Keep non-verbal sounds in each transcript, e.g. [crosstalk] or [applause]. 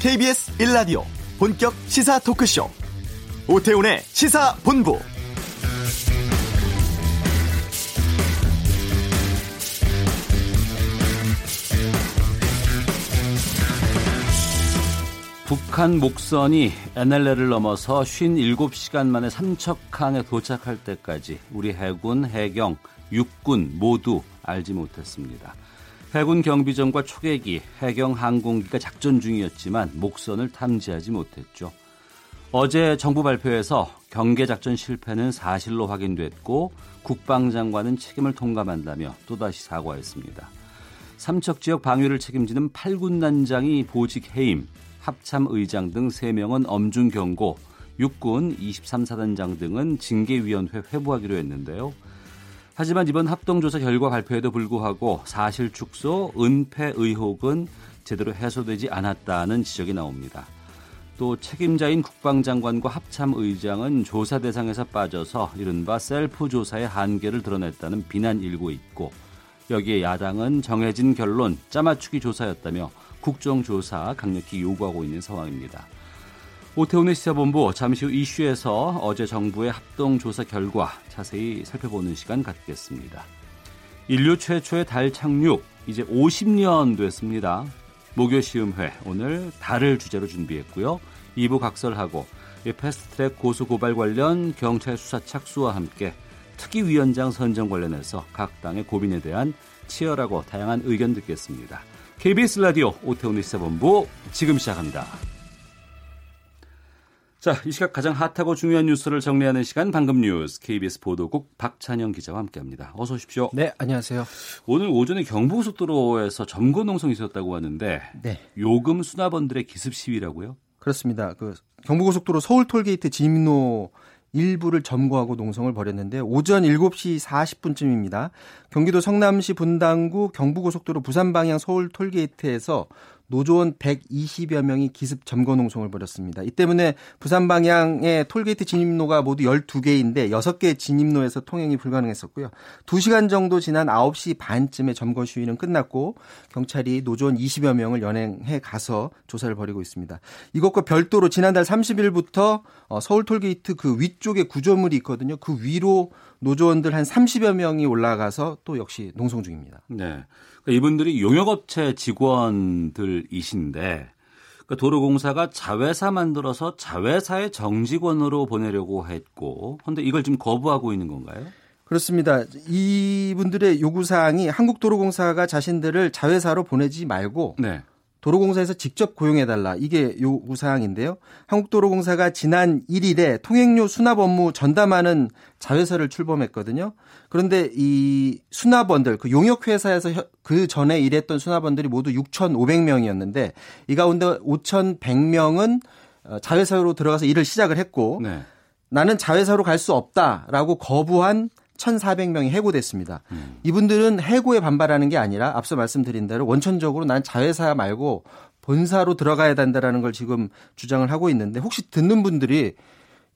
KBS 1라디오 본격 시사 토크쇼 오태훈의 시사본부 북한 목선이 NLL을 넘어서 57시간 만에 삼척항에 도착할 때까지 우리 해군, 해경, 육군 모두 알지 못했습니다. 해군 경비정과 초계기, 해경 항공기가 작전 중이었지만 목선을 탐지하지 못했죠. 어제 정부 발표에서 경계 작전 실패는 사실로 확인됐고 국방장관은 책임을 통감한다며 또다시 사과했습니다. 삼척 지역 방위를 책임지는 8군 난장이 보직 해임, 합참 의장 등 3명은 엄중 경고, 육군 23사단장 등은 징계위원회 회부하기로 했는데요. 하지만 이번 합동조사 결과 발표에도 불구하고 사실 축소, 은폐 의혹은 제대로 해소되지 않았다는 지적이 나옵니다. 또 책임자인 국방장관과 합참 의장은 조사 대상에서 빠져서 이른바 셀프 조사의 한계를 드러냈다는 비난 일고 있고 여기에 야당은 정해진 결론 짜맞추기 조사였다며 국정조사 강력히 요구하고 있는 상황입니다. 오태훈의 시사본부 잠시 후 이슈에서 어제 정부의 합동조사 결과 자세히 살펴보는 시간 갖겠습니다. 인류 최초의 달 착륙 이제 50년 됐습니다. 목요시음회 오늘 달을 주제로 준비했고요. 2부 각설하고 패스트트랙 고소고발 관련 경찰 수사 착수와 함께 특위위원장 선정 관련해서 각 당의 고민에 대한 치열하고 다양한 의견 듣겠습니다. KBS 라디오 오태훈의 시사본부 지금 시작합니다. 자, 이 시각 가장 핫하고 중요한 뉴스를 정리하는 시간 방금 뉴스 KBS 보도국 박찬영 기자와 함께합니다. 어서 오십시오. 네, 안녕하세요. 오늘 오전에 경부고속도로에서 점거 농성이 있었다고 하는데 네. 요금 수납원들의 기습 시위라고요? 그렇습니다. 그 경부고속도로 서울 톨게이트 진입로 일부를 점거하고 농성을 벌였는데 오전 7시 40분쯤입니다. 경기도 성남시 분당구 경부고속도로 부산 방향 서울 톨게이트에서 노조원 120여 명이 기습 점거 농성을 벌였습니다. 이 때문에 부산 방향의 톨게이트 진입로가 모두 12개인데 6개 진입로에서 통행이 불가능했었고요. 2시간 정도 지난 9시 반쯤에 점거 시위는 끝났고 경찰이 노조원 20여 명을 연행해 가서 조사를 벌이고 있습니다. 이것과 별도로 지난달 30일부터 어, 서울 톨게이트 그 위쪽에 구조물이 있거든요. 그 위로 노조원들 한 30여 명이 올라가서 또 역시 농성 중입니다. 네. 그러니까 이분들이 용역업체 직원들이신데 그러니까 도로공사가 자회사 만들어서 자회사의 정직원으로 보내려고 했고, 그런데 이걸 지금 거부하고 있는 건가요? 그렇습니다. 이분들의 요구 사항이 한국도로공사가 자신들을 자회사로 보내지 말고 네. 도로공사에서 직접 고용해달라. 이게 요구 사항인데요. 한국도로공사가 지난 1일에 통행료 수납 업무 전담하는 자회사를 출범했거든요. 그런데 이 수납원들, 그 용역회사에서 그 전에 일했던 수납원들이 모두 6,500명이었는데 이 가운데 5,100명은 어, 자회사로 들어가서 일을 시작을 했고 네. 나는 자회사로 갈 수 없다라고 거부한 1,400명이 해고됐습니다. 음. 이분들은 해고에 반발하는 게 아니라 앞서 말씀드린 대로 원천적으로 난 자회사 말고 본사로 들어가야 된다라는 걸 지금 주장을 하고 있는데 혹시 듣는 분들이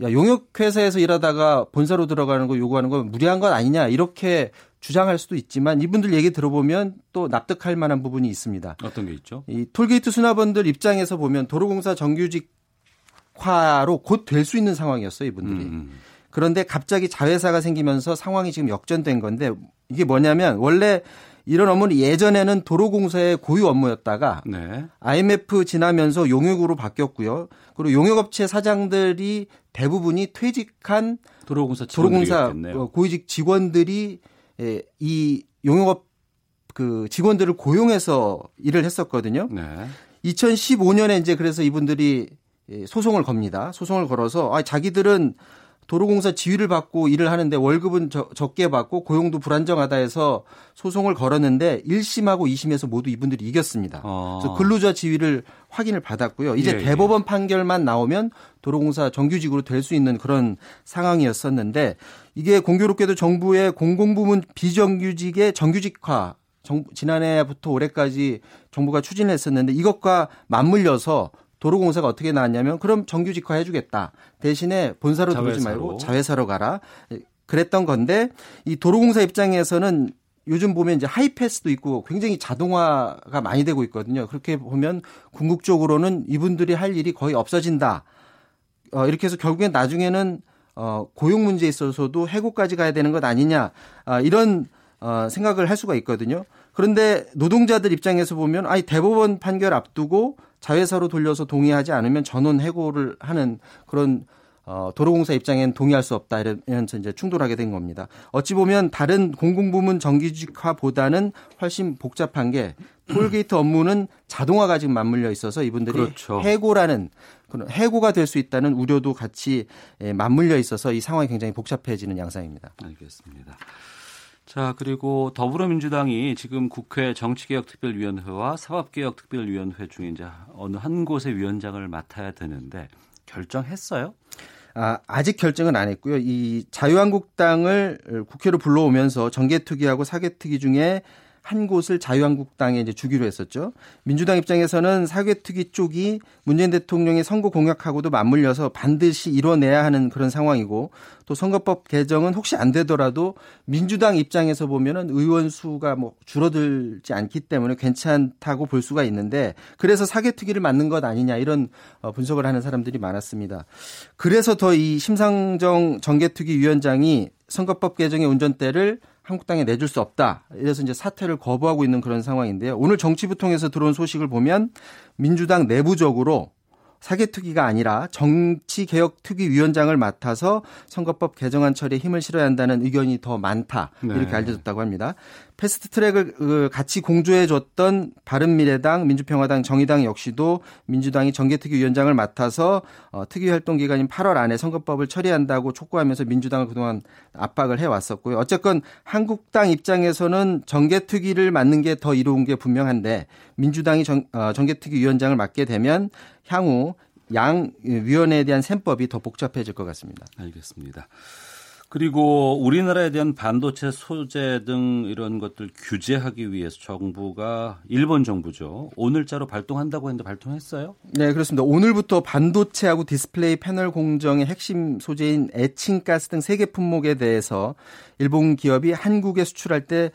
야, 용역회사에서 일하다가 본사로 들어가는 거 요구하는 건 무리한 것 아니냐 이렇게 주장할 수도 있지만 이분들 얘기 들어보면 또 납득할 만한 부분이 있습니다. 어떤 게 있죠? 이 톨게이트 수납원들 입장에서 보면 도로공사 정규직화로 곧 될 수 있는 상황이었어요, 이분들이. 음. 음. 그런데 갑자기 자회사가 생기면서 상황이 지금 역전된 건데 이게 뭐냐면 원래 이런 업무는 예전에는 도로공사의 고유 업무였다가 네. IMF 지나면서 용역으로 바뀌었고요. 그리고 용역업체 사장들이 대부분이 퇴직한 도로공사 도로공사 어, 고위직 직원들이 예, 이 용역업 그 직원들을 고용해서 일을 했었거든요. 네. 2015년에 이제 그래서 이분들이 예, 소송을 겁니다. 소송을 걸어서 아 자기들은 도로공사 지휘를 받고 일을 하는데 월급은 저, 적게 받고 고용도 불안정하다 해서 소송을 걸었는데 1심하고 2심에서 모두 이분들이 이겼습니다. 아. 그래서 근로자 지위를 확인을 받았고요. 이제 예, 예. 대법원 예. 판결만 나오면 도로공사 정규직으로 될 수 있는 그런 상황이었었는데 이게 공교롭게도 정부의 공공부문 비정규직의 정규직화 정, 지난해부터 올해까지 정부가 추진했었는데 이것과 맞물려서 도로공사가 어떻게 나왔냐면 그럼 정규직화 해주겠다. 대신에 본사로 자회사로. 들어오지 말고 자회사로 가라. 그랬던 건데 이 도로공사 입장에서는 요즘 보면 이제 하이패스도 있고 굉장히 자동화가 많이 되고 있거든요. 그렇게 보면 궁극적으로는 이분들이 할 일이 거의 없어진다. 어, 이렇게 해서 결국엔 나중에는 어, 고용 문제에 있어서도 해고까지 가야 되는 것 아니냐. 아, 이런 어, 생각을 할 수가 있거든요. 그런데 노동자들 입장에서 보면 아니 대법원 판결 앞두고 자회사로 돌려서 동의하지 않으면 전원 해고를 하는 그런 어, 도로공사 입장엔 동의할 수 없다 이러면서 이제 충돌하게 된 겁니다. 어찌 보면 다른 공공부문 정규직화보다는 훨씬 복잡한 게 톨게이트 업무는 자동화가 지금 맞물려 있어서 이분들이 그렇죠. 해고라는 그런 해고가 될 수 있다는 우려도 같이 예, 맞물려 있어서 이 상황이 굉장히 복잡해지는 양상입니다. 알겠습니다. 자, 그리고 더불어민주당이 지금 국회 정치개혁특별위원회와 사법개혁특별위원회 중에 이제 어느 한 곳의 위원장을 맡아야 되는데 결정했어요? 아, 아직 결정은 안 했고요. 이 자유한국당을 국회로 불러오면서 정개특위하고 사개특위 중에 한 곳을 자유한국당에 이제 주기로 했었죠. 민주당 입장에서는 사개특위 쪽이 문재인 대통령의 선거 공약하고도 맞물려서 반드시 이뤄내야 하는 그런 상황이고 또 선거법 개정은 혹시 안 되더라도 민주당 입장에서 보면은 의원 수가 뭐 줄어들지 않기 때문에 괜찮다고 볼 수가 있는데 그래서 사개특위를 맞는 것 아니냐 이런 어, 분석을 하는 사람들이 많았습니다. 그래서 더 이 심상정 정개특위 위원장이 선거법 개정의 운전대를 한국당에 내줄 수 없다. 이래서 이제 사퇴를 거부하고 있는 그런 상황인데요. 오늘 정치부 통해서 들어온 소식을 보면 민주당 내부적으로 사개특위가 아니라 정치개혁특위위원장을 맡아서 선거법 개정안 처리에 힘을 실어야 한다는 의견이 더 많다 이렇게 네. 알려졌다고 합니다. 패스트 트랙을 그, 같이 공조해 줬던 바른미래당, 민주평화당, 정의당 역시도 민주당이 정개특위위원장을 맡아서 어, 특위 활동 기간인 8월 안에 선거법을 처리한다고 촉구하면서 민주당을 그동안 압박을 해 왔었고요. 어쨌건 한국당 입장에서는 정개특위를 맡는 게 더 이로운 게 분명한데 민주당이 정, 어, 정개특위위원장을 맡게 되면 향후 양 위원회에 대한 셈법이 더 복잡해질 것 같습니다. 알겠습니다. 그리고 우리나라에 대한 반도체 소재 등 이런 것들 규제하기 위해서 정부가 일본 정부죠. 오늘자로 발동한다고 했는데 발동했어요? 네, 그렇습니다. 오늘부터 반도체하고 디스플레이 패널 공정의 핵심 소재인 에칭가스 등 세 개 품목에 대해서 일본 기업이 한국에 수출할 때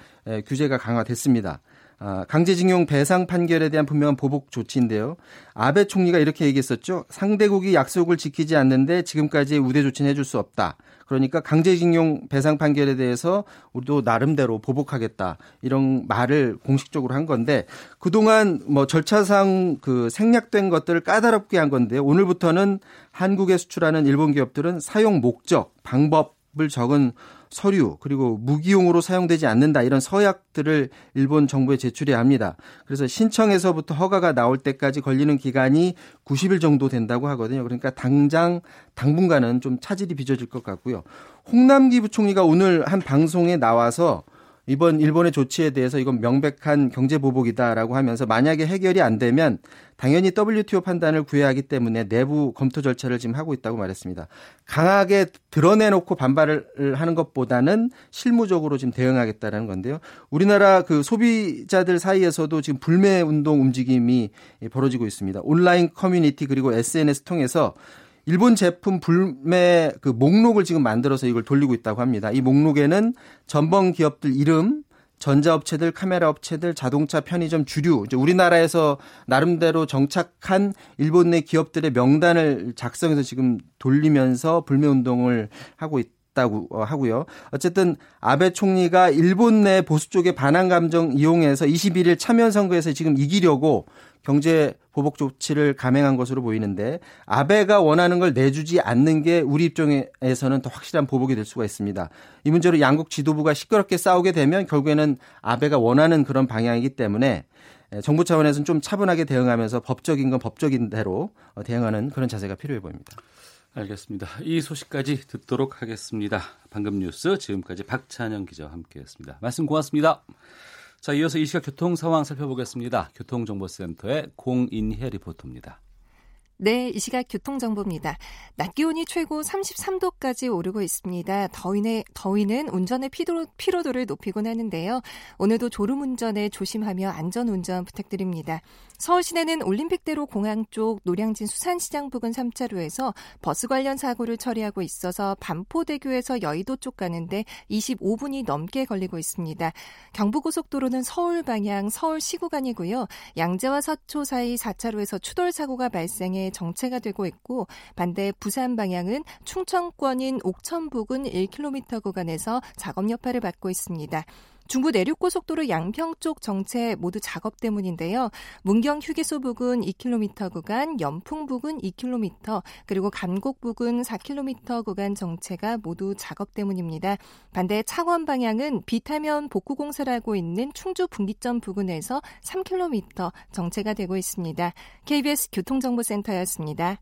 규제가 강화됐습니다. 아, 강제징용 배상 판결에 대한 분명한 보복 조치인데요. 아베 총리가 이렇게 얘기했었죠. 상대국이 약속을 지키지 않는데 지금까지 우대 조치는 해줄 수 없다. 그러니까 강제징용 배상 판결에 대해서 우리도 나름대로 보복하겠다 이런 말을 공식적으로 한 건데 그동안 뭐 절차상 그 생략된 것들을 까다롭게 한 건데 오늘부터는 한국에 수출하는 일본 기업들은 사용 목적, 방법 을 적은 서류 그리고 무기용으로 사용되지 않는다 이런 서약들을 일본 정부에 제출해야 합니다. 그래서 신청에서부터 허가가 나올 때까지 걸리는 기간이 90일 정도 된다고 하거든요. 그러니까 당장 당분간은 좀 차질이 빚어질 것 같고요. 홍남기 부총리가 오늘 한 방송에 나와서 이번 일본의 조치에 대해서 이건 명백한 경제 보복이다라고 하면서 만약에 해결이 안 되면 당연히 WTO 판단을 구해야 하기 때문에 내부 검토 절차를 지금 하고 있다고 말했습니다. 강하게 드러내놓고 반발을 하는 것보다는 실무적으로 지금 대응하겠다라는 건데요. 우리나라 그 소비자들 사이에서도 지금 불매 운동 움직임이 벌어지고 있습니다. 온라인 커뮤니티 그리고 SNS 통해서 일본 제품 불매 그 목록을 지금 만들어서 이걸 돌리고 있다고 합니다. 이 목록에는 전범 기업들 이름, 전자업체들, 카메라 업체들, 자동차, 편의점, 주류, 이제 우리나라에서 나름대로 정착한 일본 내 기업들의 명단을 작성해서 지금 돌리면서 불매 운동을 하고 있. 다고 어, 하고요. 어쨌든 아베 총리가 일본 내 보수 쪽의 반항 감정 이용해서 21일 참여 선거에서 지금 이기려고 경제 보복 조치를 감행한 것으로 보이는데 아베가 원하는 걸 내주지 않는 게 우리 입장에서는 더 확실한 보복이 될 수가 있습니다. 이 문제로 양국 지도부가 시끄럽게 싸우게 되면 결국에는 아베가 원하는 그런 방향이기 때문에 정부 차원에서는 좀 차분하게 대응하면서 법적인 건 법적인 대로 어, 대응하는 그런 자세가 필요해 보입니다. 알겠습니다. 이 소식까지 듣도록 하겠습니다. 방금 뉴스 지금까지 박찬영 기자와 함께했습니다. 말씀 고맙습니다. 자, 이어서 이 시각 교통 상황 살펴보겠습니다. 교통정보센터의 공인혜 리포터입니다. 네, 이 시각 교통정보입니다. 낮 기온이 최고 33도까지 오르고 있습니다. 더위네, 더위는 운전의 피로, 피로도를 높이곤 하는데요. 오늘도 졸음운전에 조심하며 안전운전 부탁드립니다. 서울 시내는 올림픽대로 공항 쪽 노량진 수산시장 부근 3차로에서 버스 관련 사고를 처리하고 있어서 반포대교에서 여의도 쪽 가는데 25분이 넘게 걸리고 있습니다. 경부고속도로는 서울 방향 서울 시 구간이고요. 양재와 서초 사이 4차로에서 추돌 사고가 발생해 정체가 되고 있고 반대 부산 방향은 충청권인 옥천 부근 1km 구간에서 작업 여파를 받고 있습니다. 중부 내륙고속도로 양평 쪽 정체 모두 작업 때문인데요. 문경 휴게소 부근 2km 구간, 연풍 부근 2km, 그리고 감곡 부근 4km 구간 정체가 모두 작업 때문입니다. 반대 창원 방향은 비타면 복구 공사를 하고 있는 충주 분기점 부근에서 3km 정체가 되고 있습니다. KBS 교통정보센터였습니다.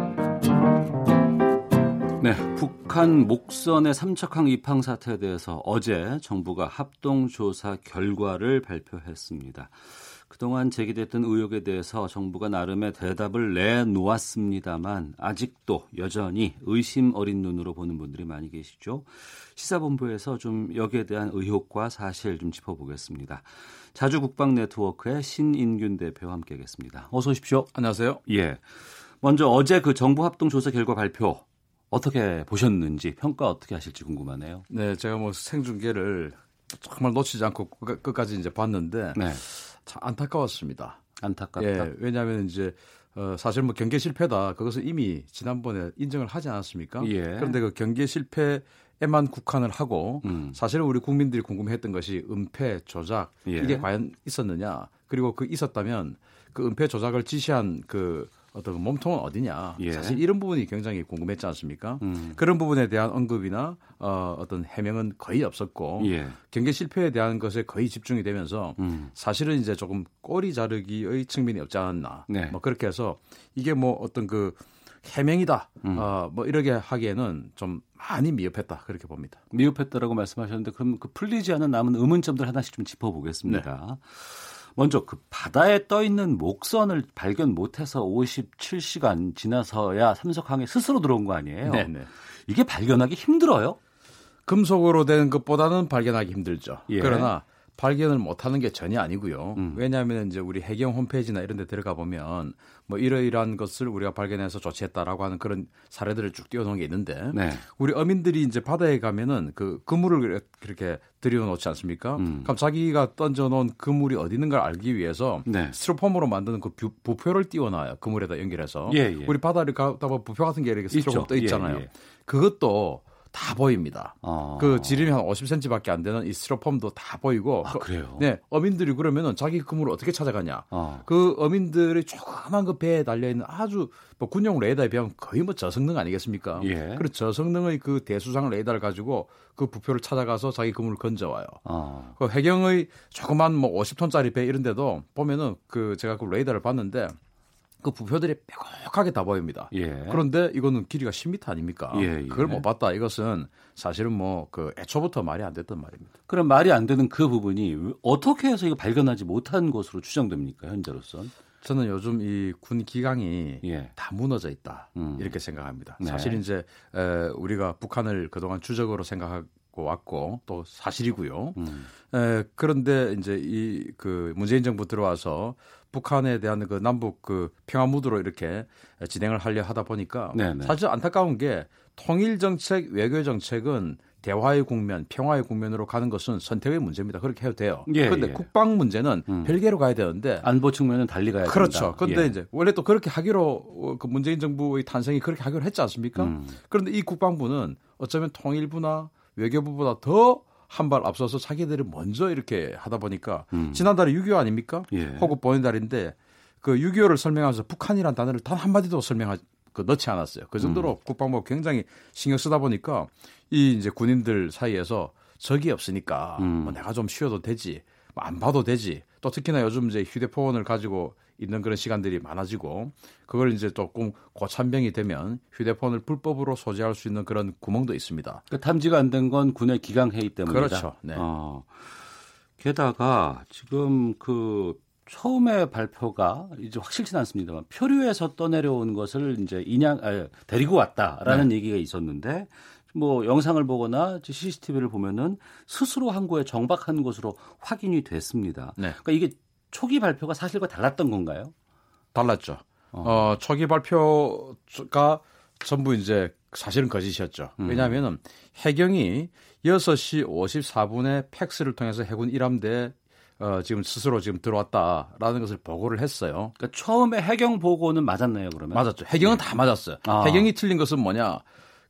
네, 북한 목선의 삼척항 입항 사태에 대해서 어제 정부가 합동 조사 결과를 발표했습니다. 그동안 제기됐던 의혹에 대해서 정부가 나름의 대답을 내놓았습니다만 아직도 여전히 의심 어린 눈으로 보는 분들이 많이 계시죠. 시사본부에서 좀 여기에 대한 의혹과 사실 좀 짚어보겠습니다. 자주 국방 네트워크의 신인균 대표와 함께하겠습니다. 어서 오십시오. 안녕하세요. 예. 먼저 어제 그 정부 합동 조사 결과 발표 어떻게 보셨는지 평가 어떻게 하실지 궁금하네요. 네, 제가 뭐 생중계를 정말 놓치지 않고 끝까지 이제 봤는데 네. 참 안타까웠습니다. 안타깝다. 예, 왜냐하면 이제 어, 사실 뭐 경계 실패다. 그것을 이미 지난번에 인정을 하지 않았습니까? 예. 그런데 그 경계 실패에만 국한을 하고 음. 사실은 우리 국민들이 궁금했던 것이 은폐 조작 예. 이게 과연 있었느냐? 그리고 그 있었다면 그 은폐 조작을 지시한 그 어떤 그 몸통은 어디냐. 예. 사실 이런 부분이 굉장히 궁금했지 않습니까? 음. 그런 부분에 대한 언급이나 어, 어떤 해명은 거의 없었고 예. 경계 실패에 대한 것에 거의 집중이 되면서 음. 사실은 이제 조금 꼬리 자르기의 측면이 없지 않았나. 네. 뭐 그렇게 해서 이게 뭐 어떤 그 해명이다. 음. 어, 뭐 이렇게 하기에는 좀 많이 미흡했다. 그렇게 봅니다. 미흡했다라고 말씀하셨는데 그럼 그 풀리지 않은 남은 의문점들 하나씩 좀 짚어보겠습니다. 네. 먼저 그 바다에 떠 있는 목선을 발견 못해서 57시간 지나서야 삼석항에 스스로 들어온 거 아니에요? 네네. 이게 발견하기 힘들어요? 금속으로 된 것보다는 발견하기 힘들죠. 예. 그러나 발견을 못하는 게 전혀 아니고요. 음. 왜냐하면 이제 우리 해경 홈페이지나 이런 데 들어가 보면 뭐 이러이러한 것을 우리가 발견해서 조치했다라고 하는 그런 사례들을 쭉 띄워놓은 게 있는데 네. 우리 어민들이 이제 바다에 가면은 그 그물을 그렇게 들여놓지 않습니까? 음. 그럼 자기가 던져놓은 그물이 어디 있는 걸 알기 위해서 네. 스티로폼으로 만드는 그 부표를 띄워놔요. 그물에다 연결해서. 예, 예. 우리 바다를 가다 보면 부표 같은 게 이렇게 스티로폼 떠 있잖아요. 예, 예. 그것도 다 보입니다. 아. 그 지름이 한 50cm밖에 안 되는 이 스티로폼도 다 보이고. 아, 그래요? 네. 어민들이 그러면은 자기 그물을 어떻게 찾아가냐. 아. 그 어민들이 조그만 그 배에 달려있는 아주 뭐 군용 레이더에 비하면 거의 뭐 저성능 아니겠습니까? 예. 그 저성능의 그 대수상 레이더를 가지고 그 부표를 찾아가서 자기 그물을 건져와요. 아. 그 해경의 조그만 뭐 50톤짜리 배 이런 데도 보면은 그 제가 그 레이더를 봤는데 그 부표들이 뾰족하게 다 보입니다. 예. 그런데 이거는 길이가 10m 아닙니까? 예, 예. 그걸 못 봤다. 이것은 사실은 뭐 그 애초부터 말이 안 됐던 말입니다. 그럼 말이 안 되는 그 부분이 어떻게 해서 이거 발견하지 못한 것으로 추정됩니까? 현재로선? 저는 요즘 이 군 기강이 예. 다 무너져 있다 음. 이렇게 생각합니다. 네. 사실 이제 에, 우리가 북한을 그동안 주적으로 생각하 고 왔고 또 사실이고요. 음. 에, 그런데 이제 이 그 문재인 정부 들어와서 북한에 대한 그 남북 그 평화 무드로 이렇게 진행을 하려 하다 보니까 네네. 사실 안타까운 게 통일 정책, 외교 정책은 대화의 국면, 평화의 국면으로 가는 것은 선택의 문제입니다. 그렇게 해도 돼요. 예, 그런데 예. 국방 문제는 음. 별개로 가야 되는데 안보 측면은 달리 가야 그렇죠. 된다. 그런데 예. 이제 원래 또 그렇게 하기로 그 문재인 정부의 탄생이 그렇게 하기로 했지 않습니까? 음. 그런데 이 국방부는 어쩌면 통일부나 외교부보다 더 한 발 앞서서 자기들이 먼저 이렇게 하다 보니까 음. 지난달에 6.25 아닙니까? 예. 호국 보낸 달인데 그 6.25를 설명하면서 북한이란 단어를 단 한마디도 설명하 그 넣지 않았어요. 그 정도로 음. 국방부가 굉장히 신경 쓰다 보니까 이 이제 군인들 사이에서 적이 없으니까 음. 뭐 내가 좀 쉬어도 되지, 뭐 안 봐도 되지. 또 특히나 요즘 이제 휴대폰을 가지고 있는 그런 시간들이 많아지고 그걸 이제 조금 고참병이 되면 휴대폰을 불법으로 소지할 수 있는 그런 구멍도 있습니다. 그 탐지가 안 된 건 군의 기강 회의 때문이다. 그렇죠. 네. 어. 게다가 지금 그 처음에 발표가 이제 확실치 는 않습니다만 표류에서 떠내려온 것을 이제 인양 아, 데리고 왔다라는 네. 얘기가 있었는데 뭐 영상을 보거나 CCTV를 보면은 스스로 항구에 정박한 것으로 확인이 됐습니다. 네. 그러니까 이게 초기 발표가 사실과 달랐던 건가요? 달랐죠. 어, 어 초기 발표가 전부 이제 사실은 거짓이었죠. 음. 왜냐하면 해경이 6시 54분에 팩스를 통해서 해군 1함대 어, 지금 스스로 지금 들어왔다라는 것을 보고를 했어요. 그러니까 처음에 해경 보고는 맞았나요, 그러면? 맞았죠. 해경은 네. 다 맞았어요. 아. 해경이 틀린 것은 뭐냐?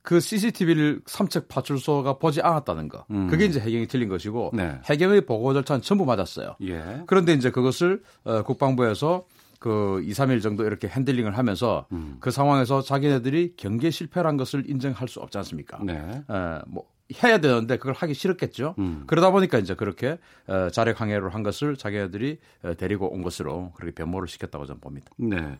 그 CCTV를 삼척 파출소가 보지 않았다는 거. 음. 그게 이제 해경이 틀린 것이고 네. 해경의 보고 절차는 전부 맞았어요. 예. 그런데 이제 그것을 어, 국방부에서 그 2, 3일 정도 이렇게 핸들링을 하면서 음. 그 상황에서 자기네들이 경계 실패란 것을 인정할 수 없지 않습니까? 네. 에, 뭐 해야 되는데 그걸 하기 싫었겠죠. 음. 그러다 보니까 이제 그렇게 어, 자력 항해를 한 것을 자기네들이 어, 데리고 온 것으로 그렇게 변모를 시켰다고 저는 봅니다. 네.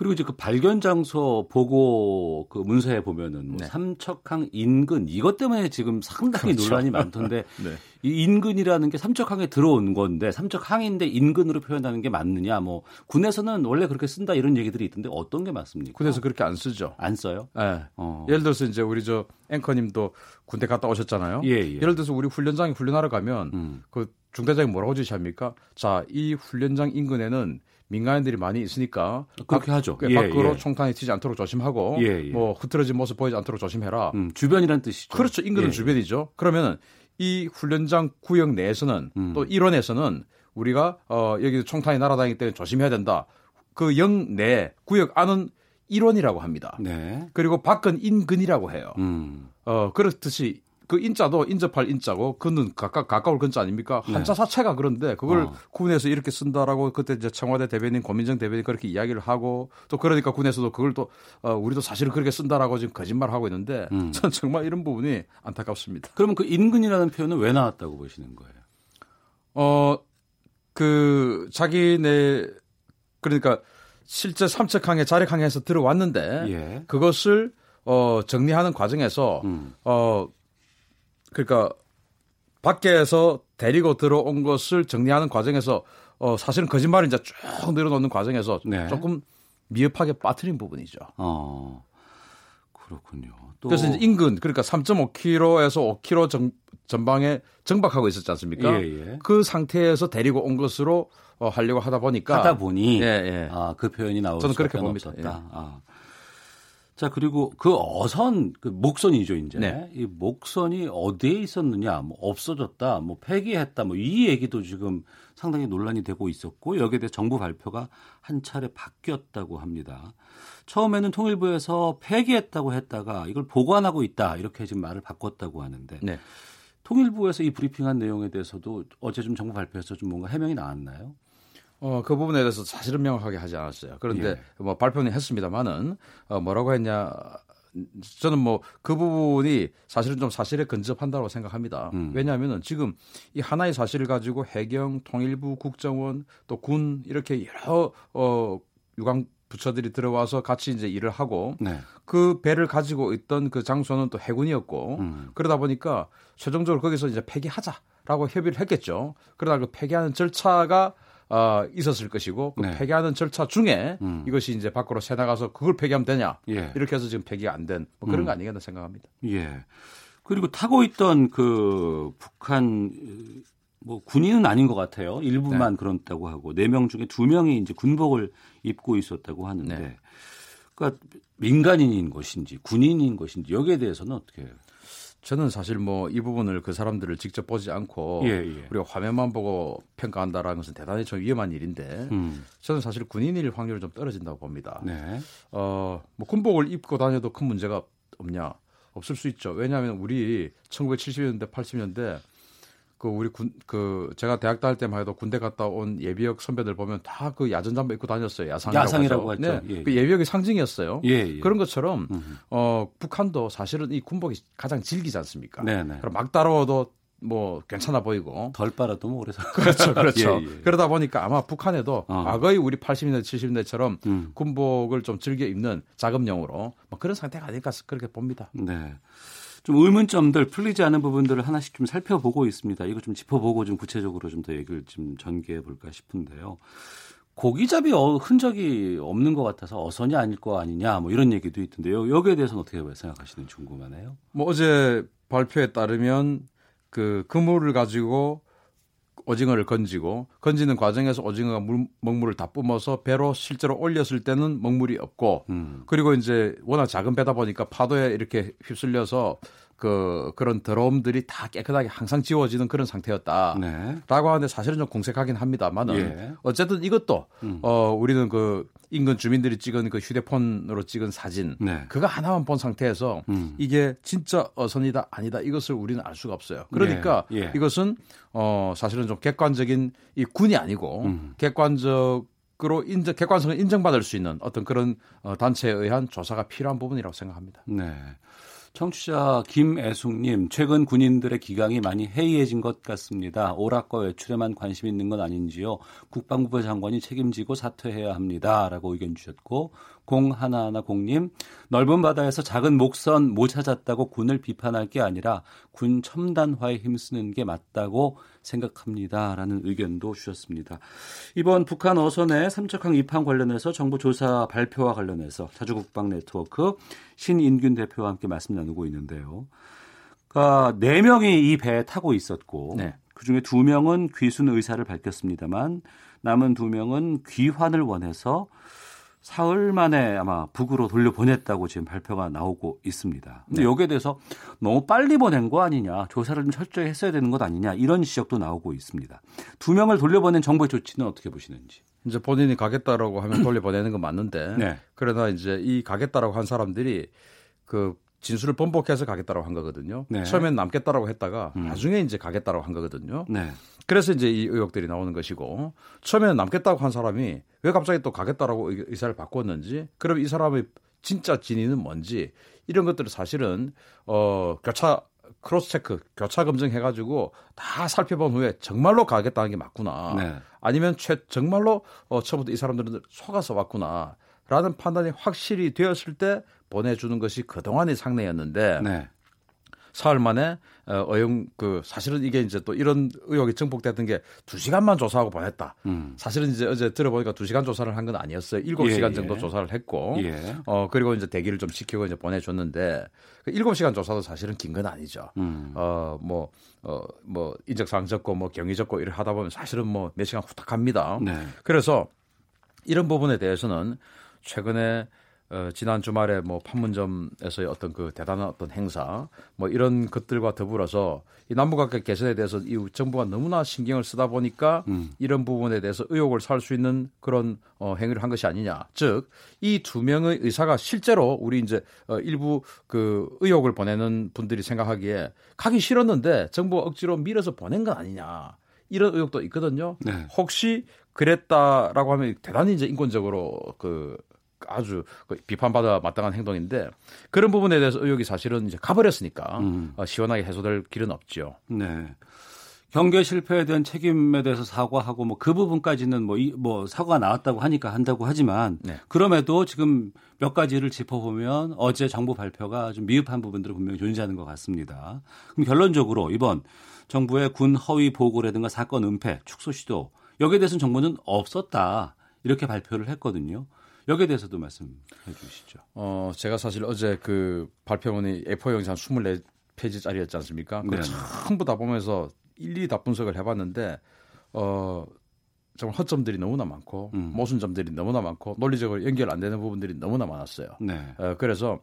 그리고 이제 그 발견 장소 보고 그 문서에 보면은 뭐 네. 삼척항 인근 이것 때문에 지금 상당히 그렇죠. 논란이 [laughs] 많던데 네. 이 인근이라는 게 삼척항에 들어온 건데 삼척항인데 인근으로 표현하는 게 맞느냐 뭐 군에서는 원래 그렇게 쓴다 이런 얘기들이 있던데 어떤 게 맞습니까? 군에서 그렇게 안 쓰죠. 안 써요? 네. 어. 예를 들어서 이제 우리 저 앵커님도 군대 갔다 오셨잖아요. 예, 예. 를 들어서 우리 훈련장에 훈련하러 가면 음. 그 중대장이 뭐라고 지시합니까? 자, 이 훈련장 인근에는 민간인들이 많이 있으니까 그렇게 각, 하죠. 예, 밖으로 예. 총탄이 튀지 않도록 조심하고 예, 예. 뭐 흐트러진 모습 보이지 않도록 조심해라. 음, 주변이란 뜻이죠. 그렇죠. 인근은 예, 주변이죠. 그러면 이 훈련장 구역 내에서는 음. 또 일원에서는 우리가 어 여기 총탄이 날아다니기 때문에 조심해야 된다. 그 영내 구역 안은 일원이라고 합니다. 네. 그리고 밖은 인근이라고 해요. 음. 어 그렇듯이 그 인자도 인접할 인자고 그는 가까 가까울 근자 아닙니까? 네. 한자 자체가 그런데 그걸 어. 군에서 이렇게 쓴다라고 그때 이제 청와대 대변인 고민정 대변인 그렇게 이야기를 하고 또 그러니까 군에서도 그걸 또 어, 우리도 사실은 그렇게 쓴다라고 지금 거짓말을 하고 있는데 음. [laughs] 전 정말 이런 부분이 안타깝습니다. 그러면 그 인근이라는 표현은 왜 나왔다고 보시는 거예요? 어, 그 자기네 그러니까 실제 삼척항에 자력항에서 들어왔는데 예. 그것을 어 정리하는 과정에서 음. 어 그러니까 밖에서 데리고 들어온 것을 정리하는 과정에서 어 사실은 거짓말을 이제 쭉 늘어놓는 과정에서 네. 조금 미흡하게 빠뜨린 부분이죠. 어. 그렇군요. 또... 그래서 인근 그러니까 3.5km에서 5km 정, 전방에 정박하고 있었지 않습니까? 예, 예. 그 상태에서 데리고 온 것으로 어, 하려고 하다 보니까 하다 보니 예, 예. 아, 그 표현이 나올 저는 그렇게 봅니다. 없었다. 예. 아. 자 그리고 그 어선 그 목선이죠 이제 네. 이 목선이 어디에 있었느냐 뭐 없어졌다 뭐 폐기했다 뭐 이 얘기도 지금 상당히 논란이 되고 있었고 여기에 대해 정부 발표가 한 차례 바뀌었다고 합니다. 처음에는 통일부에서 폐기했다고 했다가 이걸 보관하고 있다 이렇게 지금 말을 바꿨다고 하는데 네. 통일부에서 이 브리핑한 내용에 대해서도 어제 좀 정부 발표에서 좀 뭔가 해명이 나왔나요? 어, 그 부분에 대해서 사실은 명확하게 하지 않았어요. 그런데 예. 뭐 발표는 했습니다만은 어, 뭐라고 했냐. 저는 뭐 그 부분이 사실은 좀 사실에 근접한다고 생각합니다. 음. 왜냐하면은 지금 이 하나의 사실을 가지고 해경, 통일부, 국정원, 또 군 이렇게 여러 어 유관 부처들이 들어와서 같이 이제 일을 하고 네. 그 배를 가지고 있던 그 장소는 또 해군이었고 음. 그러다 보니까 최종적으로 거기서 이제 폐기하자라고 협의를 했겠죠. 그러다 그 폐기하는 절차가 어, 있었을 것이고 그 네. 폐기하는 절차 중에 음. 이것이 이제 밖으로 새 나가서 그걸 폐기하면 되냐 예. 이렇게 해서 지금 폐기가 안 된 뭐 그런 음. 거 아니겠나 생각합니다. 예. 그리고 타고 있던 그 북한 뭐 군인은 아닌 것 같아요. 일부만 네. 그렇다고 하고 네 명 중에 두 명이 이제 군복을 입고 있었다고 하는데, 네. 그러니까 민간인인 것인지 군인인 것인지 여기에 대해서는 어떻게? 해요? 저는 사실 뭐 이 부분을 그 사람들을 직접 보지 않고 예, 예. 우리가 화면만 보고 평가한다라는 것은 대단히 좀 위험한 일인데 음. 저는 사실 군인일 확률이 좀 떨어진다고 봅니다. 네. 어, 뭐 군복을 입고 다녀도 큰 문제가 없냐? 없을 수 있죠. 왜냐하면 우리 1970년대, 80년대 그 우리 군 그 제가 대학 다닐 때만 해도 군대 갔다 온 예비역 선배들 보면 다 그 야전 잠바 입고 다녔어요. 야상이라고, 야상이라고 하죠. 네. 예, 그 예비역의 상징이었어요. 예, 예. 그런 것처럼 어 북한도 사실은 이 군복이 가장 질기지 않습니까? 네, 네. 그럼 막 따라와도 뭐 괜찮아 보이고 덜 빨아도 뭐 그래서 [laughs] 그렇죠 그렇죠 [laughs] 예, 예. 그러다 보니까 아마 북한에도 어. 과거의 우리 80년대 70년대처럼 음. 군복을 좀 즐겨 입는 자금용으로 뭐 그런 상태가 아닐까 그렇게 봅니다. 네. 좀 의문점들 풀리지 않은 부분들을 하나씩 좀 살펴보고 있습니다. 이거 좀 짚어보고 좀 구체적으로 좀 더 얘기를 좀 전개해 볼까 싶은데요. 고기잡이 어, 흔적이 없는 것 같아서 어선이 아닐 거 아니냐 뭐 이런 얘기도 있던데요. 여기에 대해서는 어떻게 생각하시는지 궁금하네요. 뭐 어제 발표에 따르면 그 그물을 가지고 오징어를 건지고 건지는 과정에서 오징어가 물, 먹물을 다 뿜어서 배로 실제로 올렸을 때는 먹물이 없고 음. 그리고 이제 워낙 작은 배다 보니까 파도에 이렇게 휩쓸려서 그 그런 더러움들이 다 깨끗하게 항상 지워지는 그런 상태였다라고 네. 하는데 사실은 좀 공색하긴 합니다만은 예. 어쨌든 이것도 음. 어 우리는 그 인근 주민들이 찍은 그 휴대폰으로 찍은 사진 네. 그거 하나만 본 상태에서 음. 이게 진짜 어선이다 아니다 이것을 우리는 알 수가 없어요. 그러니까 예. 예. 이것은 어 사실은 좀 객관적인 이 군이 아니고 음. 객관적 으로 인정, 객관성을 인정받을 수 있는 어떤 그런 어, 단체에 의한 조사가 필요한 부분이라고 생각합니다. 네. 청취자 김애숙님, 최근 군인들의 기강이 많이 해이해진 것 같습니다. 오락과 외출에만 관심 있는 건 아닌지요. 국방부 장관이 책임지고 사퇴해야 합니다. 라고 의견 주셨고, 0110님, 넓은 바다에서 작은 목선 못 찾았다고 군을 비판할 게 아니라 군 첨단화에 힘쓰는 게 맞다고 생각합니다. 라는 의견도 주셨습니다. 이번 북한 어선의 삼척항 입항 관련해서 정부 조사 발표와 관련해서 자주국방 네트워크 신인균 대표와 함께 말씀 나누고 있는데요. 그러니까 4명이 이 배에 타고 있었고 네. 그중에 2명은 귀순 의사를 밝혔습니다만 남은 2명은 귀환을 원해서 사흘 만에 아마 북으로 돌려보냈다고 지금 발표가 나오고 있습니다. 근데 네. 여기에 대해서 너무 빨리 보낸 거 아니냐, 조사를 좀 철저히 했어야 되는 것 아니냐 이런 지적도 나오고 있습니다. 두 명을 돌려보낸 정부의 조치는 어떻게 보시는지? 이제 본인이 가겠다라고 하면 돌려보내는 건 맞는데, 네. 그러나 이제 이 가겠다라고 한 사람들이 그 진술을 번복해서 가겠다라고 한 거거든요. 네. 처음엔 남겠다라고 했다가 음. 나중에 이제 가겠다라고 한 거거든요. 네. 그래서 이제 이 의혹들이 나오는 것이고 처음에는 남겠다고 한 사람이 왜 갑자기 또 가겠다라고 의사를 바꿨는지 그럼 이 사람의 진짜 진위는 뭔지 이런 것들을 사실은 어 교차 cross check 교차 검증해 가지고 다 살펴본 후에 정말로 가겠다는 게 맞구나. 네. 아니면 최 정말로 어 처음부터 이 사람들은 속아서 왔구나 라는 판단이 확실히 되었을 때 보내주는 것이 그동안의 상례였는데 네. 사흘 만에 어, 어영 그 사실은 이게 이제 또 이런 의혹이 증폭됐던 게 두 시간만 조사하고 보냈다. 음. 사실은 이제 어제 들어보니까 두 시간 조사를 한 건 아니었어요. 일곱 예, 시간 정도 예. 조사를 했고, 예. 어 그리고 이제 대기를 좀 시키고 이제 보내줬는데 그 일곱 시간 조사도 사실은 긴 건 아니죠. 음. 어뭐 어, 뭐 인적 사항 적고 뭐 경위 적고 이를 하다 보면 사실은 뭐 몇 시간 후딱 합니다. 네. 그래서 이런 부분에 대해서는 최근에 어, 지난 주말에 뭐 판문점에서의 어떤 그 대단한 어떤 행사 뭐 이런 것들과 더불어서 이 남북관계 개선에 대해서 이 정부가 너무나 신경을 쓰다 보니까 음. 이런 부분에 대해서 의혹을 살 수 있는 그런 어, 행위를 한 것이 아니냐. 즉 이 두 명의 의사가 실제로 우리 이제 어, 일부 그 의혹을 보내는 분들이 생각하기에 가기 싫었는데 정부가 억지로 밀어서 보낸 건 아니냐. 이런 의혹도 있거든요. 네. 혹시 그랬다라고 하면 대단히 이제 인권적으로 그 아주 그 비판받아 마땅한 행동인데 그런 부분에 대해서 의혹이 사실은 이제 가버렸으니까 음. 어, 시원하게 해소될 길은 없죠. 네. 경계 실패에 대한 책임에 대해서 사과하고 뭐 그 부분까지는 뭐, 이, 뭐 사과가 나왔다고 하니까 한다고 하지만 네. 그럼에도 지금 몇 가지를 짚어보면 어제 정부 발표가 좀 미흡한 부분들을 분명히 존재하는 것 같습니다. 그럼 결론적으로 이번 정부의 군 허위 보고라든가 사건 은폐, 축소 시도 여기에 대해서는 정부는 없었다 이렇게 발표를 했거든요. 여기에 대해서도 말씀해 주시죠. 어, 제가 사실 어제 그 발표문이 A4 영상 24페이지짜리였지 않습니까? 그 전부 다 보면서 일일이 다 분석을 해봤는데 어 정말 허점들이 너무나 많고 음. 모순점들이 너무나 많고 논리적으로 연결 안 되는 부분들이 너무나 많았어요. 네. 어, 그래서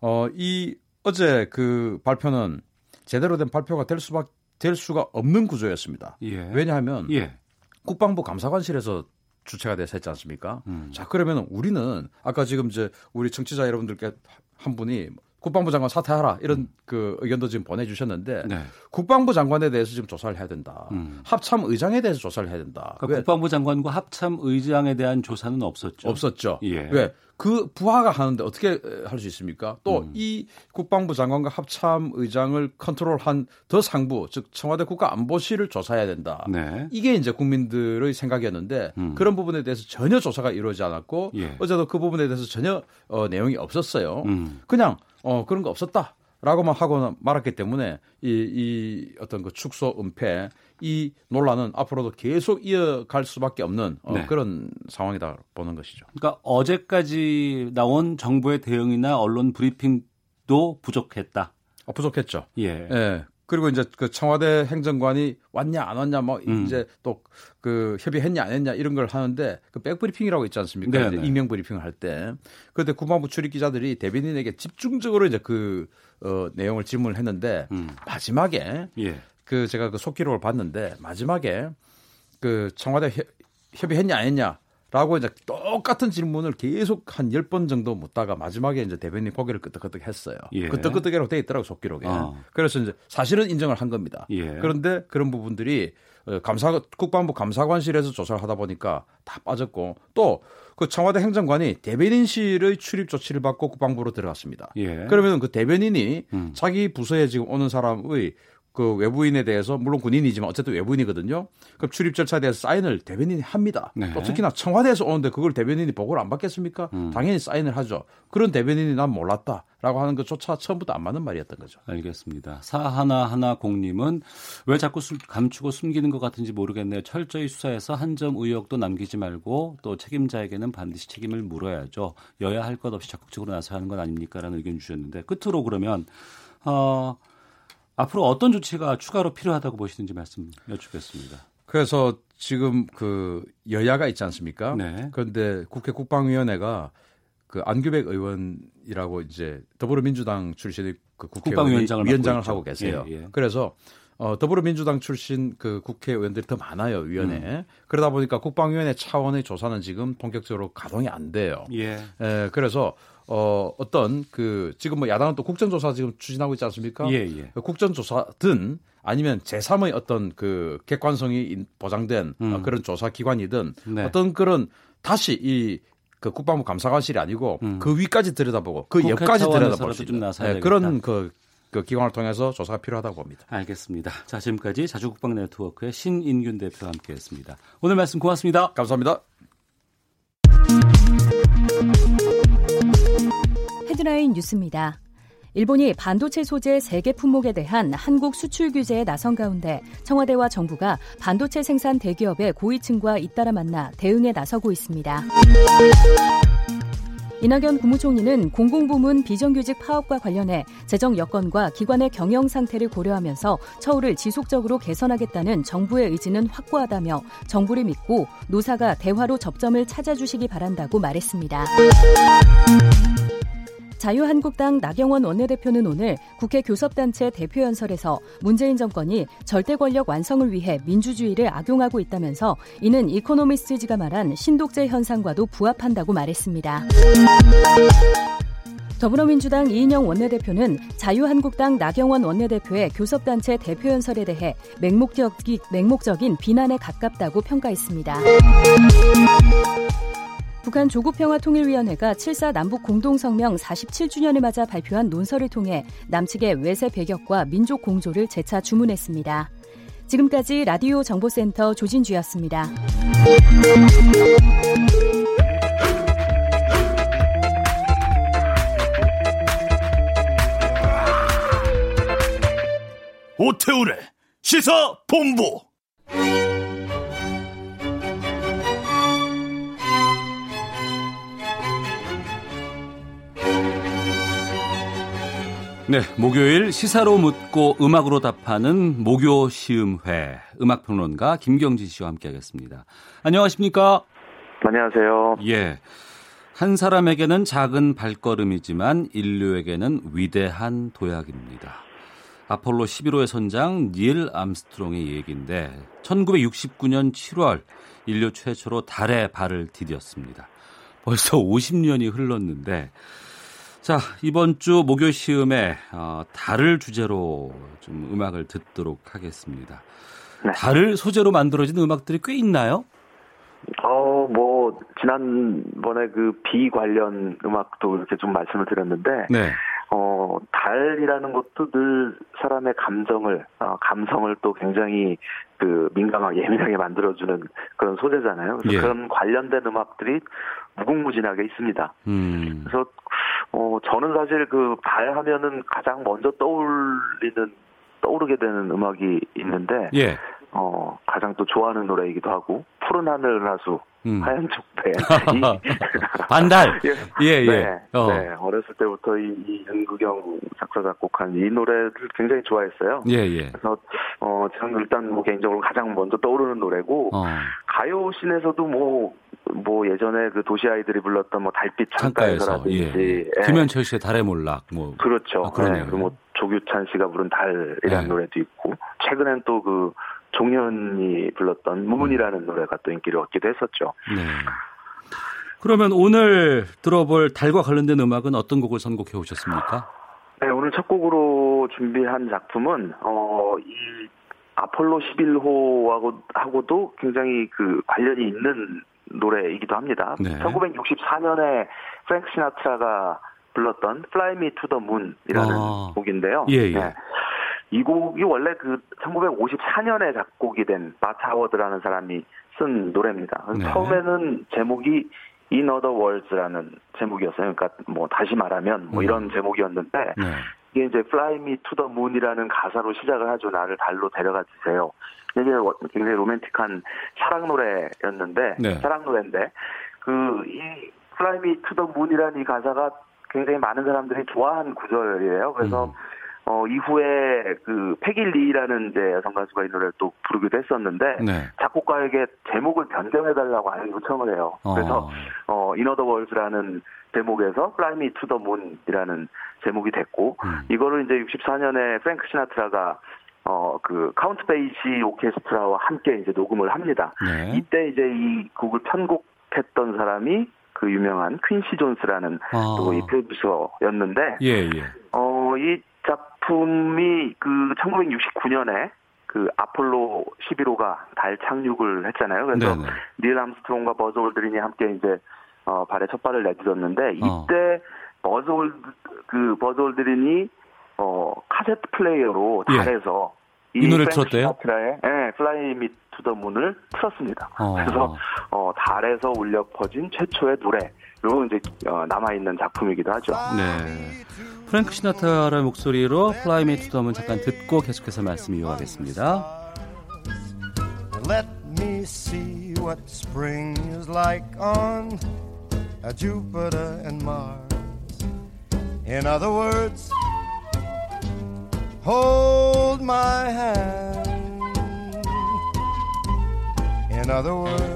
어, 이 어제 그 발표는 제대로 된 발표가 될 수밖 될 수가 없는 구조였습니다. 예. 왜냐하면 예. 국방부 감사관실에서 주체가 돼서 했지 않습니까? 음. 자, 그러면 우리는 아까 지금 이제 우리 청취자 여러분들께 한 분이 국방부 장관 사퇴하라 이런 음. 그 의견도 지금 보내주셨는데 네. 국방부 장관에 대해서 지금 조사를 해야 된다. 음. 합참 의장에 대해서 조사를 해야 된다. 그러니까 국방부 장관과 합참 의장에 대한 조사는 없었죠. 없었죠. 예. 왜? 그 부하가 하는데 어떻게 할 수 있습니까? 또이 음. 국방부 장관과 합참 의장을 컨트롤한 더 상부, 즉 청와대 국가안보실을 조사해야 된다. 네. 이게 이제 국민들의 생각이었는데 음. 그런 부분에 대해서 전혀 조사가 이루어지지 않았고 예. 어제도 그 부분에 대해서 전혀 어, 내용이 없었어요. 음. 그냥 어, 그런 거 없었다. 라고만 하고 말았기 때문에 이, 이 어떤 그 축소 은폐 이 논란은 앞으로도 계속 이어갈 수밖에 없는 어, 네. 그런 상황이다 보는 것이죠. 그러니까 어제까지 나온 정부의 대응이나 언론 브리핑도 부족했다. 어, 부족했죠. 예. 예. 그리고 이제 그 청와대 행정관이 왔냐 안 왔냐 뭐 음. 이제 또 그 협의했냐 안 했냐 이런 걸 하는데 그 백브리핑이라고 있지 않습니까? 네, 네. 익명 브리핑을 할 때. 그런데 국방부 출입 기자들이 대변인에게 집중적으로 이제 그 어, 내용을 질문을 했는데 음. 마지막에 예. 그 제가 그 속기록을 봤는데 마지막에 그 청와대 협의했냐 안 했냐 라고 이제 똑같은 질문을 계속 한 10번 정도 묻다가 마지막에 이제 대변인 고개를 끄덕끄덕 했어요. 예. 끄덕끄덕이라고 돼 있더라고 속기록에. 어. 그래서 이제 사실은 인정을 한 겁니다. 예. 그런데 그런 부분들이 어, 감사 국방부 감사관실에서 조사를 하다 보니까 다 빠졌고 또 그 청와대 행정관이 대변인실의 출입 조치를 받고 국방부로 들어갔습니다. 예. 그러면 그 대변인이 음. 자기 부서에 지금 오는 사람의 그 외부인에 대해서 물론 군인이지만 어쨌든 외부인이거든요. 그럼 출입 절차에 대해서 사인을 대변인이 합니다. 네. 또 특히나 청와대에서 오는데 그걸 대변인이 보고를 안 받겠습니까? 음. 당연히 사인을 하죠. 그런 대변인이 난 몰랐다라고 하는 것조차 처음부터 안 맞는 말이었던 거죠. 알겠습니다. 사하나하나 공님은 왜 자꾸 수, 감추고 숨기는 것 같은지 모르겠네요. 철저히 수사해서 한 점 의혹도 남기지 말고 또 책임자에게는 반드시 책임을 물어야죠. 여야 할 것 없이 적극적으로 나서야 하는 건 아닙니까라는 의견 주셨는데 끝으로 그러면 어. 앞으로 어떤 조치가 추가로 필요하다고 보시는지 말씀 여쭙겠습니다. 그래서 지금 그 여야가 있지 않습니까? 네. 그런데 국회 국방위원회가 그 안규백 의원이라고 이제 더불어민주당 출신의 그 국회의원장을 위원장을 하고 계세요. 예, 예. 그래서 어, 더불어민주당 출신 그 국회의원들이 더 많아요 위원회. 음. 그러다 보니까 국방위원회 차원의 조사는 지금 본격적으로 가동이 안 돼요. 예. 에, 그래서 어, 어떤 그 지금 뭐 야당은 또 국정조사 지금 추진하고 있지 않습니까? 예, 예. 그 국정조사든 아니면 제3의 어떤 그 객관성이 보장된 음. 어, 그런 조사 기관이든 네. 어떤 그런 다시 이 그 국방부 감사관실이 아니고 음. 그 위까지 들여다보고 그 옆까지 들여다볼 수 있는 네, 그런 그, 그 기관을 통해서 조사가 필요하다고 봅니다. 알겠습니다. 자 지금까지 자주국방 네트워크의 신인균 대표와 함께했습니다. 오늘 말씀 고맙습니다. 감사합니다. 헤드라인 뉴스입니다. 일본이 반도체 소재 세계 품목에 대한 한국 수출 규제에 나선 가운데 청와대와 정부가 반도체 생산 대기업의 고위층과 잇따라 만나 대응에 나서고 있습니다. 이낙연 국무총리는 공공부문 비정규직 파업과 관련해 재정 여건과 기관의 경영 상태를 고려하면서 처우를 지속적으로 개선하겠다는 정부의 의지는 확고하다며 정부를 믿고 노사가 대화로 접점을 찾아주시기 바란다고 말했습니다. 자유한국당 나경원 원내대표는 오늘 국회 교섭단체 대표연설에서 문재인 정권이 절대 권력 완성을 위해 민주주의를 악용하고 있다면서 이는 이코노미스트지가 말한 신독재 현상과도 부합한다고 말했습니다. 더불어민주당 이인영 원내대표는 자유한국당 나경원 원내대표의 교섭단체 대표연설에 대해 맹목적인, 맹목적인 비난에 가깝다고 평가했습니다. 북한 조국평화통일위원회가 7사 남북 공동성명 47주년을 맞아 발표한 논설을 통해 남측의 외세 배격과 민족 공조를 재차 주문했습니다. 지금까지 라디오 정보센터 조진주였습니다. 오태우래 시사 본부 네, 목요일 시사로 묻고 음악으로 답하는 목요 시음회 음악 평론가 김경진 씨와 함께하겠습니다. 안녕하십니까? 안녕하세요. 예. 한 사람에게는 작은 발걸음이지만 인류에게는 위대한 도약입니다. 아폴로 11호의 선장 닐 암스트롱의 얘기인데 1969년 7월 인류 최초로 달에 발을 디뎠습니다. 벌써 50년이 흘렀는데 자, 이번 주 목요 시음에 어, 달을 주제로 좀 음악을 듣도록 하겠습니다. 네. 달을 소재로 만들어진 음악들이 꽤 있나요? 어, 뭐, 지난번에 그 비 관련 음악도 이렇게 좀 말씀을 드렸는데, 네. 어, 달이라는 것도 늘 사람의 감정을, 어, 감성을 또 굉장히 그 민감하게 예민하게 만들어주는 그런 소재잖아요. 그래서 예. 그런 관련된 음악들이 무궁무진하게 있습니다. 음. 그래서, 어, 저는 사실 그달 하면은 가장 먼저 떠올리는, 떠오르게 되는 음악이 있는데, 예. 어, 가장 또 좋아하는 노래이기도 하고, 푸른 하늘 가수, 음. 하얀 족배. [laughs] 반달. 예, 예. 예. 네, 어. 네, 어렸을 때부터 이, 이 윤구경 작사 작곡한 이 노래를 굉장히 좋아했어요. 예, 예. 그래서 어 저는 일단 뭐 개인적으로 가장 먼저 떠오르는 노래고 어. 가요 씬에서도 뭐뭐 뭐 예전에 그 도시 아이들이 불렀던 뭐 달빛 창가에서라든지 예. 예. 김현철 씨의 달의 몰락 뭐 그렇죠. 아, 그러네요. 네, 그뭐 조규찬 씨가 부른 달이라는 네. 노래도 있고 최근엔 또그 종현이 불렀던 무문이라는 음. 노래가 또 인기를 얻기도 했었죠. 네. 그러면 오늘 들어볼 달과 관련된 음악은 어떤 곡을 선곡해 오셨습니까? 네, 오늘 첫 곡으로 준비한 작품은 어, 이 아폴로 11호하고 하고도 굉장히 그 관련이 있는 노래이기도 합니다. 네. 1964년에 프랭크 시나트라가 불렀던 Fly Me to the Moon이라는 아. 곡인데요. 예, 예. 네. 이 곡이 원래 그 1954년에 작곡이 된 바타워드라는 사람이 쓴 노래입니다. 네. 처음에는 제목이 In Other Words라는 제목이었어요. 그러니까 뭐 다시 말하면 뭐 음. 이런 제목이었는데 네. 이게 이제 Fly Me to the Moon이라는 가사로 시작을 하죠. 나를 달로 데려가 주세요. 이게 굉장히 로맨틱한 사랑 노래였는데 네. 사랑 노래인데 그 이 Fly Me to the Moon이라는 이 가사가 굉장히 많은 사람들이 좋아한 구절이에요. 그래서 음. 어, 이후에 그 패길리라는 이제 여성 가수가 이 노래를 또 부르기도 했었는데 네. 작곡가에게 제목을 변경해달라고 아예 요청을 해요. 어. 그래서 어, In Other Words라는 제목에서 Fly Me to the Moon이라는 제목이 됐고 음. 이거를 이제 64년에 프랭크 시나트라가 어, 그, 카운트 베이시 오케스트라와 함께 이제 녹음을 합니다. 네. 이때 이제 이 곡을 편곡했던 사람이 그 유명한 퀸시 존스라는 아. 또이 프로듀서였는데, 예, 예. 어, 이 작품이 그 1969년에 그 아폴로 11호가 달 착륙을 했잖아요. 그래서 네네. 닐 암스트롱과 버즈 올드린이 함께 이제 어 달에 첫 발을 내딛었는데 어. 이때 어. 버즈 올드 그 버즈 올드린이 어 카세트 플레이어로 예. 달에서 예. 이, 이 노래 틀었대요? 예, 네, Fly Me to the Moon을 틀었습니다. 어. 그래서 어 달에서 울려 퍼진 최초의 노래 로 이제 어, 남아 있는 작품이기도 하죠. 네. 프랭크 시나타라의 목소리로 Fly Me to the Moon 잠깐 듣고 계속해서 말씀 이어가겠습니다. Let me see what spring is like on Jupiter and Mars. In other words, hold my hand. In other words,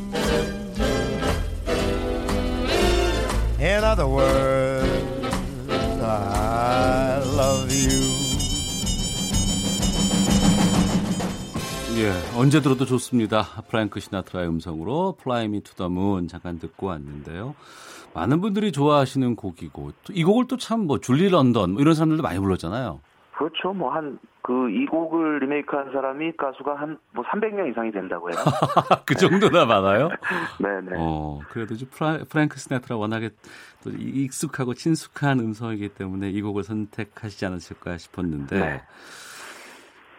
Other words, I love you. 예, 언제 들어도 좋습니다. 프랭크 시나트라의 음성으로 Fly Me to the Moon 잠깐 듣고 왔는데요. 많은 분들이 좋아하시는 곡이고 이 곡을 또 참 뭐 줄리 런던 뭐 이런 사람들도 많이 불렀잖아요. 그렇죠. 뭐 한 그 이 곡을 리메이크한 사람이 가수가 한 뭐 300명 이상이 된다고 해요. [laughs] 그 정도나 많아요? 네네. [laughs] 네. 어, 그래도 프라, 프랭크 시나트라 워낙에 또 익숙하고 친숙한 음성이기 때문에 이 곡을 선택하시지 않았을까 싶었는데 네.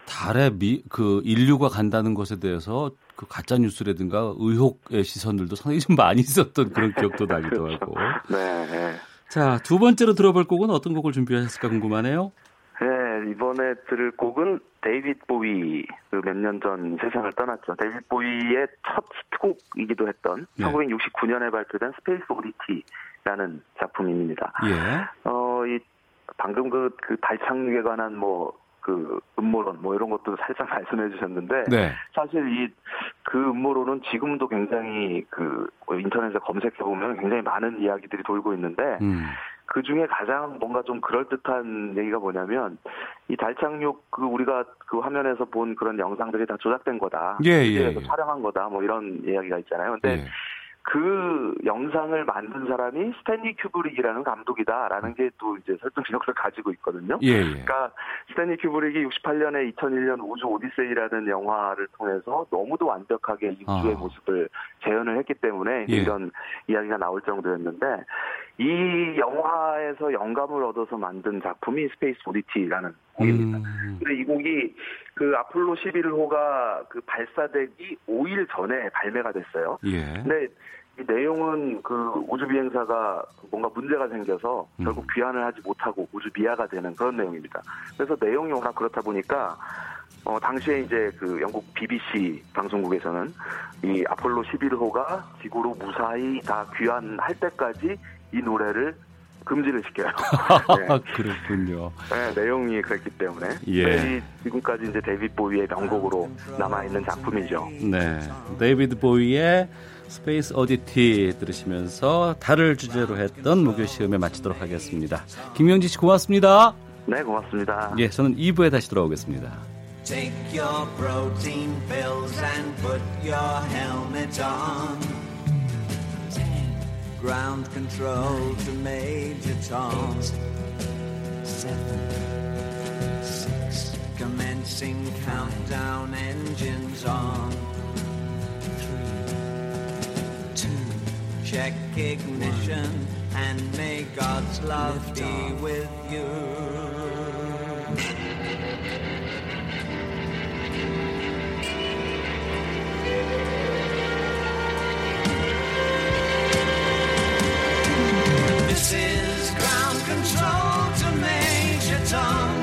달에 미, 그 인류가 간다는 것에 대해서 그 가짜 뉴스라든가 의혹의 시선들도 상당히 좀 많이 있었던 그런 기억도 나기도 [laughs] 그렇죠. 하고. 네, 네. 자, 두 번째로 들어볼 곡은 어떤 곡을 준비하셨을까 궁금하네요. 네, 이번에 들을 곡은 데이빗 보위 그몇 년 전 세상을 떠났죠. 데이빗 보위의 첫 히트곡이기도 했던 네. 1969년에 발표된 Space Oddity 라는 작품입니다. 예. 어, 이 방금 그, 그 달착륙에 관한 뭐, 그 음모론 뭐 이런 것도 살짝 [laughs] 말씀해 주셨는데 네. 사실 이 그 음모론은 지금도 굉장히 그 인터넷에 검색해 보면 굉장히 많은 이야기들이 돌고 있는데 음. 그 중에 가장 뭔가 좀 그럴 듯한 얘기가 뭐냐면 이 달착륙 그 우리가 그 화면에서 본 그런 영상들이 다 조작된 거다. 예, 예, 예. 촬영한 거다. 뭐 이런 이야기가 있잖아요. 근데 예. 그 영상을 만든 사람이 스탠리 큐브릭이라는 감독이다라는 게 또 이제 설득력을 가지고 있거든요. 예, 예. 그러니까 스탠리 큐브릭이 68년에 2001년 우주 오디세이라는 영화를 통해서 너무도 완벽하게 이 우주의 아. 모습을 재현을 했기 때문에 예. 이런 이야기가 나올 정도였는데 이 영화에서 영감을 얻어서 만든 작품이 Space Oddity라는 곡입니다. 음. 근데 이 곡이 그 아폴로 11호가 그 발사되기 5일 전에 발매가 됐어요. 예. 근데 이 내용은 그 우주 비행사가 뭔가 문제가 생겨서 음. 결국 귀환을 하지 못하고 우주 미아가 되는 그런 내용입니다. 그래서 내용이 워낙 그렇다 보니까 어 당시에 이제 그 영국 BBC 방송국에서는 이 아폴로 11호가 지구로 무사히 다 귀환할 때까지 이 노래를 금지를 시켜요. [laughs] 네. 그렇군요. 네, 내용이 그랬기 때문에 예. 지금까지 이제 데이비드 보위의 명곡으로 남아 있는 작품이죠. 네, 데이비드 보위의 Space Oddity 들으시면서 달을 주제로 했던 목요 시음회 마치도록 하겠습니다. 김명지 씨 고맙습니다. 네, 고맙습니다. 예, 저는 2부에 다시 돌아오겠습니다. Take your protein pills and put your helmet on. Ground control to Major Tom. Seven, six, commencing countdown engines on. Three, two, check ignition and may God's love be with you. This is ground control to Major Tom.